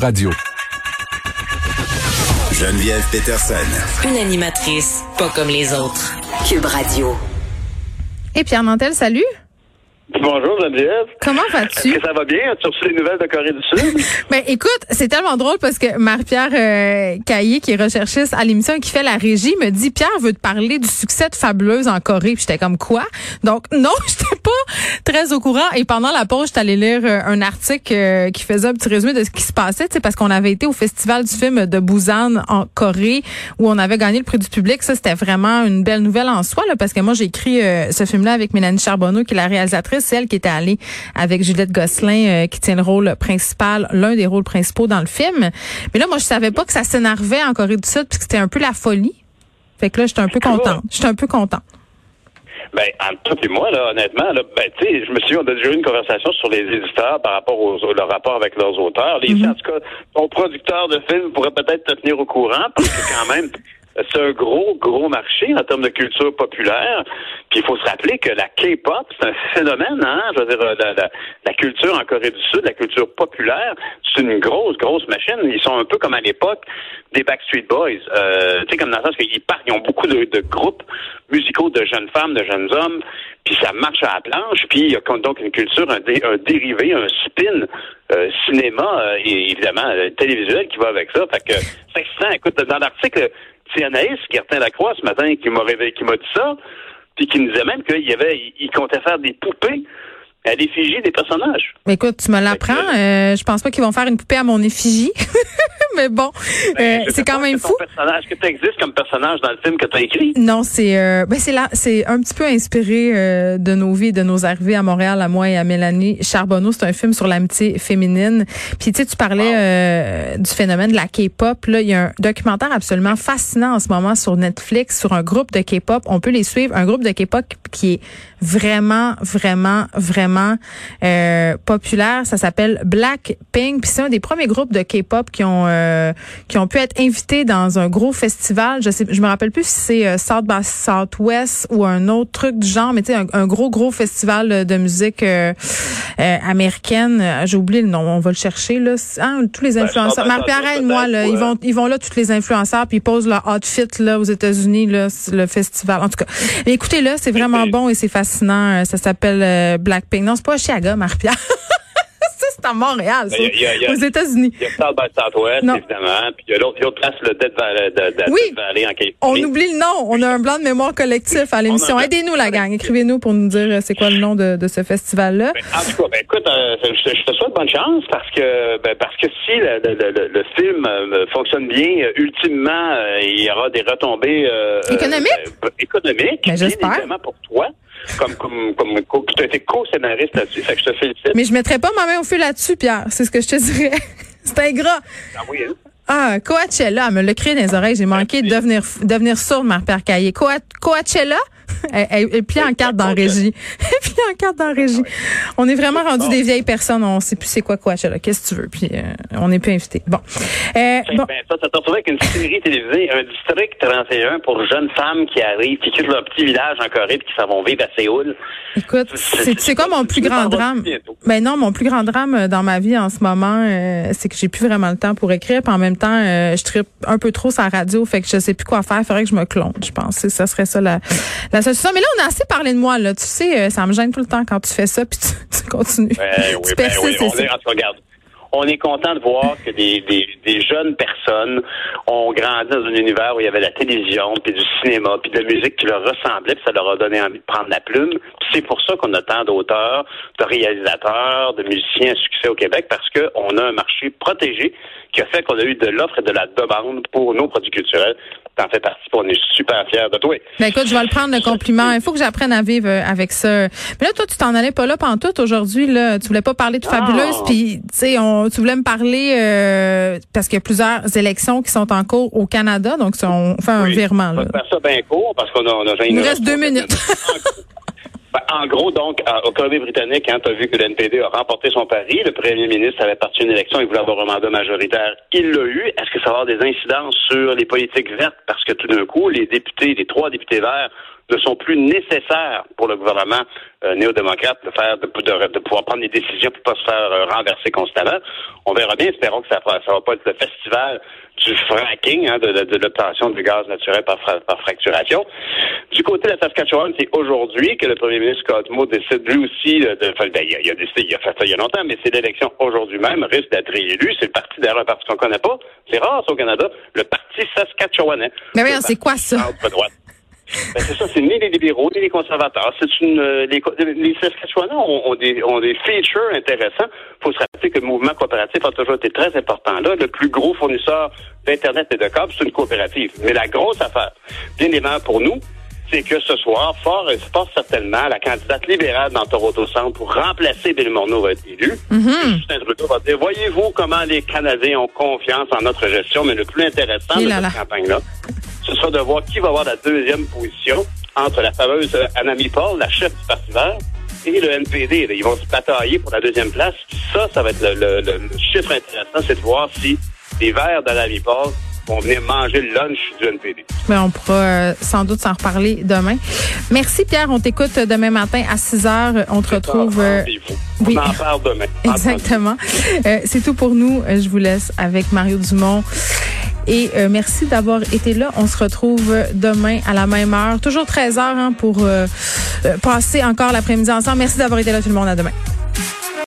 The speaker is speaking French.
Radio. Geneviève Peterson. Une animatrice pas comme les autres. Cube Radio. Et Pierre Nantel, salut. Bonjour Geneviève. Comment vas-tu? Est-ce que ça va bien? As-tu reçu les nouvelles de Corée du Sud? ben écoute, c'est tellement drôle parce que Marie-Pierre euh, Caillé, qui est recherchiste à l'émission et qui fait la régie, me dit Pierre veut te parler du succès de Fabuleuse en Corée. Puis j'étais comme quoi? Donc non, pas très au courant. Et pendant la pause, j'étais allée lire euh, un article euh, qui faisait un petit résumé de ce qui se passait, parce qu'on avait été au Festival du film de Busan en Corée où on avait gagné le prix du public. Ça, c'était vraiment une belle nouvelle en soi, là, parce que moi, j'ai écrit euh, ce film-là avec Mélanie Charbonneau, qui est la réalisatrice celle qui était allée avec Juliette Gosselin, euh, qui tient le rôle principal, l'un des rôles principaux dans le film. Mais là, moi, je savais pas que ça s'énervait en Corée du Sud, puisque c'était un peu la folie. Fait que là, j'étais un peu contente. J'étais un peu contente. Ben, entre toi et moi, là, honnêtement, là, ben, tu sais, je me suis on a déjà eu une conversation sur les éditeurs par rapport aux, leur rapport avec leurs auteurs. Les, mm-hmm. En tout cas, ton producteur de film pourrait peut-être te tenir au courant, parce que quand même, c'est un gros, gros marché en termes de culture populaire. Puis il faut se rappeler que la K-pop, c'est un phénomène, hein? Je veux dire, la, culture en Corée du Sud, la culture populaire, c'est une grosse, grosse machine. Ils sont un peu comme à l'époque des Backstreet Boys. Euh, tu sais, comme dans le sens qu'ils partent, ils ont beaucoup de, groupes musicaux de jeunes femmes, de jeunes hommes, puis ça marche à la planche, puis il y a donc une culture, un, dérivé, un spin euh, cinéma euh, et évidemment télévisuel qui va avec ça. Fait que c'est. Écoute, dans l'article, c'est Anaïs Gertin-Lacroix ce matin qui m'a réveillé, qui m'a dit ça, puis qui nous disait même qu'il y avait, il comptait faire des poupées à l'effigie des personnages. Mais écoute, tu me l'apprends. Euh, je pense pas qu'ils vont faire une poupée à mon effigie. mais bon, ben, euh, c'est quand même fou. Personnage que tu existes comme personnage dans le film que tu as écrit. Non, c'est euh, ben c'est là, c'est un petit peu inspiré euh, de nos vies, de nos arrivées à Montréal, à moi et à Mélanie Charbonneau. C'est un film sur l'amitié féminine. Puis tu sais, tu parlais euh, du phénomène de la K-pop. Là, il y a un documentaire absolument fascinant en ce moment sur Netflix sur un groupe de K-pop. On peut les suivre. Un groupe de K-pop qui est vraiment, vraiment, vraiment euh, populaire. Ça s'appelle Blackpink. Puis c'est un des premiers groupes de K-pop qui ont euh, qui ont pu être invités dans un gros festival. Je sais, je me rappelle plus si c'est euh, South by Southwest ou un autre truc du genre, mais tu sais un, gros gros festival de musique euh, américaine. J'ai oublié le nom. On va le chercher là. Hein, tous les ben, influenceurs. Marie-Pierre et moi là, ils vont ils vont là tous les influenceurs puis ils posent leur outfit là aux États-Unis là le festival. En tout cas, écoutez là, c'est vraiment bon et c'est fascinant. Ça s'appelle Blackpink. Non, c'est pas Chicago, Marie-Pierre. c'est à Montréal, ça, aux États-Unis. Il y a South by Southwest, évidemment. Puis il y a l'autre place, le Death Valley, de, de, oui. Valley en Californie. On oublie le nom. On a un blanc de mémoire collectif à l'émission. Aidez-nous, la gang. Écrivez-nous pour nous dire euh, c'est quoi le nom de, de ce festival-là. Ben, en tout cas, ben, écoute, euh, je, te souhaite bonne chance parce que ben, parce que si le, le, le film euh, fonctionne bien, ultimement, il y aura des retombées économiques? économiques. Ben, J'espère. pour toi comme, comme, comme, tu as été co-scénariste là-dessus. Fait que je te félicite. Mais je mettrais pas ma main au feu là-dessus, Pierre. C'est ce que je te dirais. C'est ingrat. Ah oui, hein? Ah, Coachella, elle me l'a crié dans les oreilles. J'ai manqué de devenir, devenir sourde, ma père Caillé. Coachella? Et puis en carte dans régie. Et puis en carte dans régie. On est vraiment rendu des vieilles personnes. On sait plus c'est quoi Coachella. Qu'est-ce que tu veux? Puis euh, on n'est plus invité. Bon. Euh, bon. Ben, ça, ça retrouvé avec une série télévisée, un district 31 pour jeunes femmes qui arrivent, qui quittent leur petit village en Corée puis qui s'en vont vivre à Séoul. Écoute, c'est quoi mon plus grand drame? Ben non, mon plus grand drame euh, dans ma vie en ce moment, euh, c'est que j'ai plus vraiment le temps pour écrire. Puis en même temps, je tripe un peu trop sur la radio, fait que je sais plus quoi faire. Il faudrait que je me clone, je pense. Ça serait ça la, la Mais là, on a assez parlé de moi. Là. Tu sais, euh, ça me gêne tout le temps quand tu fais ça, puis tu, continues. Ben, oui, ben, oui. On est, regarde, on est content de voir que des, des, des, jeunes personnes ont grandi dans un univers où il y avait la télévision, puis du cinéma, puis de la musique qui leur ressemblait, puis ça leur a donné envie de prendre la plume. C'est pour ça qu'on a tant d'auteurs, de réalisateurs, de musiciens à succès au Québec, parce qu'on a un marché protégé qui a fait qu'on a eu de l'offre et de la demande pour nos produits culturels. T'en fais partie, on est super fiers de toi. Ben écoute, je vais le prendre le compliment. Il faut que j'apprenne à vivre euh, avec ça. Mais là, toi, tu t'en allais pas là pendant tout aujourd'hui. Là, tu voulais pas parler de fabuleuse, puis tu sais, tu voulais me parler euh, parce qu'il y a plusieurs élections qui sont en cours au Canada, donc on fait un virement. Là. On va faire ça bien court parce qu'on a, on a Il nous reste deux minutes. En gros, donc, au Colombie-Britannique, quand tu as vu que le NPD a remporté son pari, le premier ministre avait parti une élection, il voulait avoir un mandat majoritaire, il l'a eu. Est-ce que ça va avoir des incidences sur les politiques vertes? Parce que tout d'un coup, les députés, les trois députés verts, ne sont plus nécessaires pour le gouvernement euh, néo-démocrate de faire de, de, pouvoir prendre des décisions pour pas se faire euh, renverser constamment. On verra bien, espérons que ça ne va pas être le festival du fracking, hein, de, de, l'obtention du gaz naturel par, par fracturation. Du côté de la Saskatchewan, c'est aujourd'hui que le premier ministre Scott Moe décide lui aussi de, de ben, il, a, décidé, il a fait ça il y a longtemps, mais c'est l'élection aujourd'hui même, risque d'être réélu. C'est le parti d'ailleurs un parti qu'on connaît pas. C'est rare au Canada, le parti saskatchewanais. Mais oui, c'est quoi ça? Ben c'est ça, c'est ni les libéraux ni les conservateurs. C'est une euh, les, les Saskatchewanais ont, ont, des ont des features intéressants. Il faut se rappeler que le mouvement coopératif a toujours été très important là. Le plus gros fournisseur d'internet et de câbles, c'est une coopérative. Mais la grosse affaire, bien évidemment pour nous, c'est que ce soir, fort, fort certainement, la candidate libérale dans Toronto Centre pour remplacer Bill Morneau va être élue. Mm-hmm. Justin Trudeau va dire, voyez-vous comment les Canadiens ont confiance en notre gestion, mais le plus intéressant de cette campagne-là, ce sera de voir qui va avoir la deuxième position entre la fameuse Anami Paul, la chef du Parti vert, et le NPD. Ils vont se batailler pour la deuxième place. Ça, ça va être le, chiffre intéressant, c'est de voir si les Verts d'Anami Paul vont venir manger le lunch du NPD. Mais on pourra euh, sans doute s'en reparler demain. Merci Pierre, on t'écoute demain matin à 6 heures. On te retrouve. Euh, on en parle demain. Exactement. Euh, c'est tout pour nous. Je vous laisse avec Mario Dumont. Et euh, merci d'avoir été là. On se retrouve demain à la même heure, toujours 13 heures hein, pour euh, euh, passer encore l'après-midi ensemble. Merci d'avoir été là tout le monde. À demain.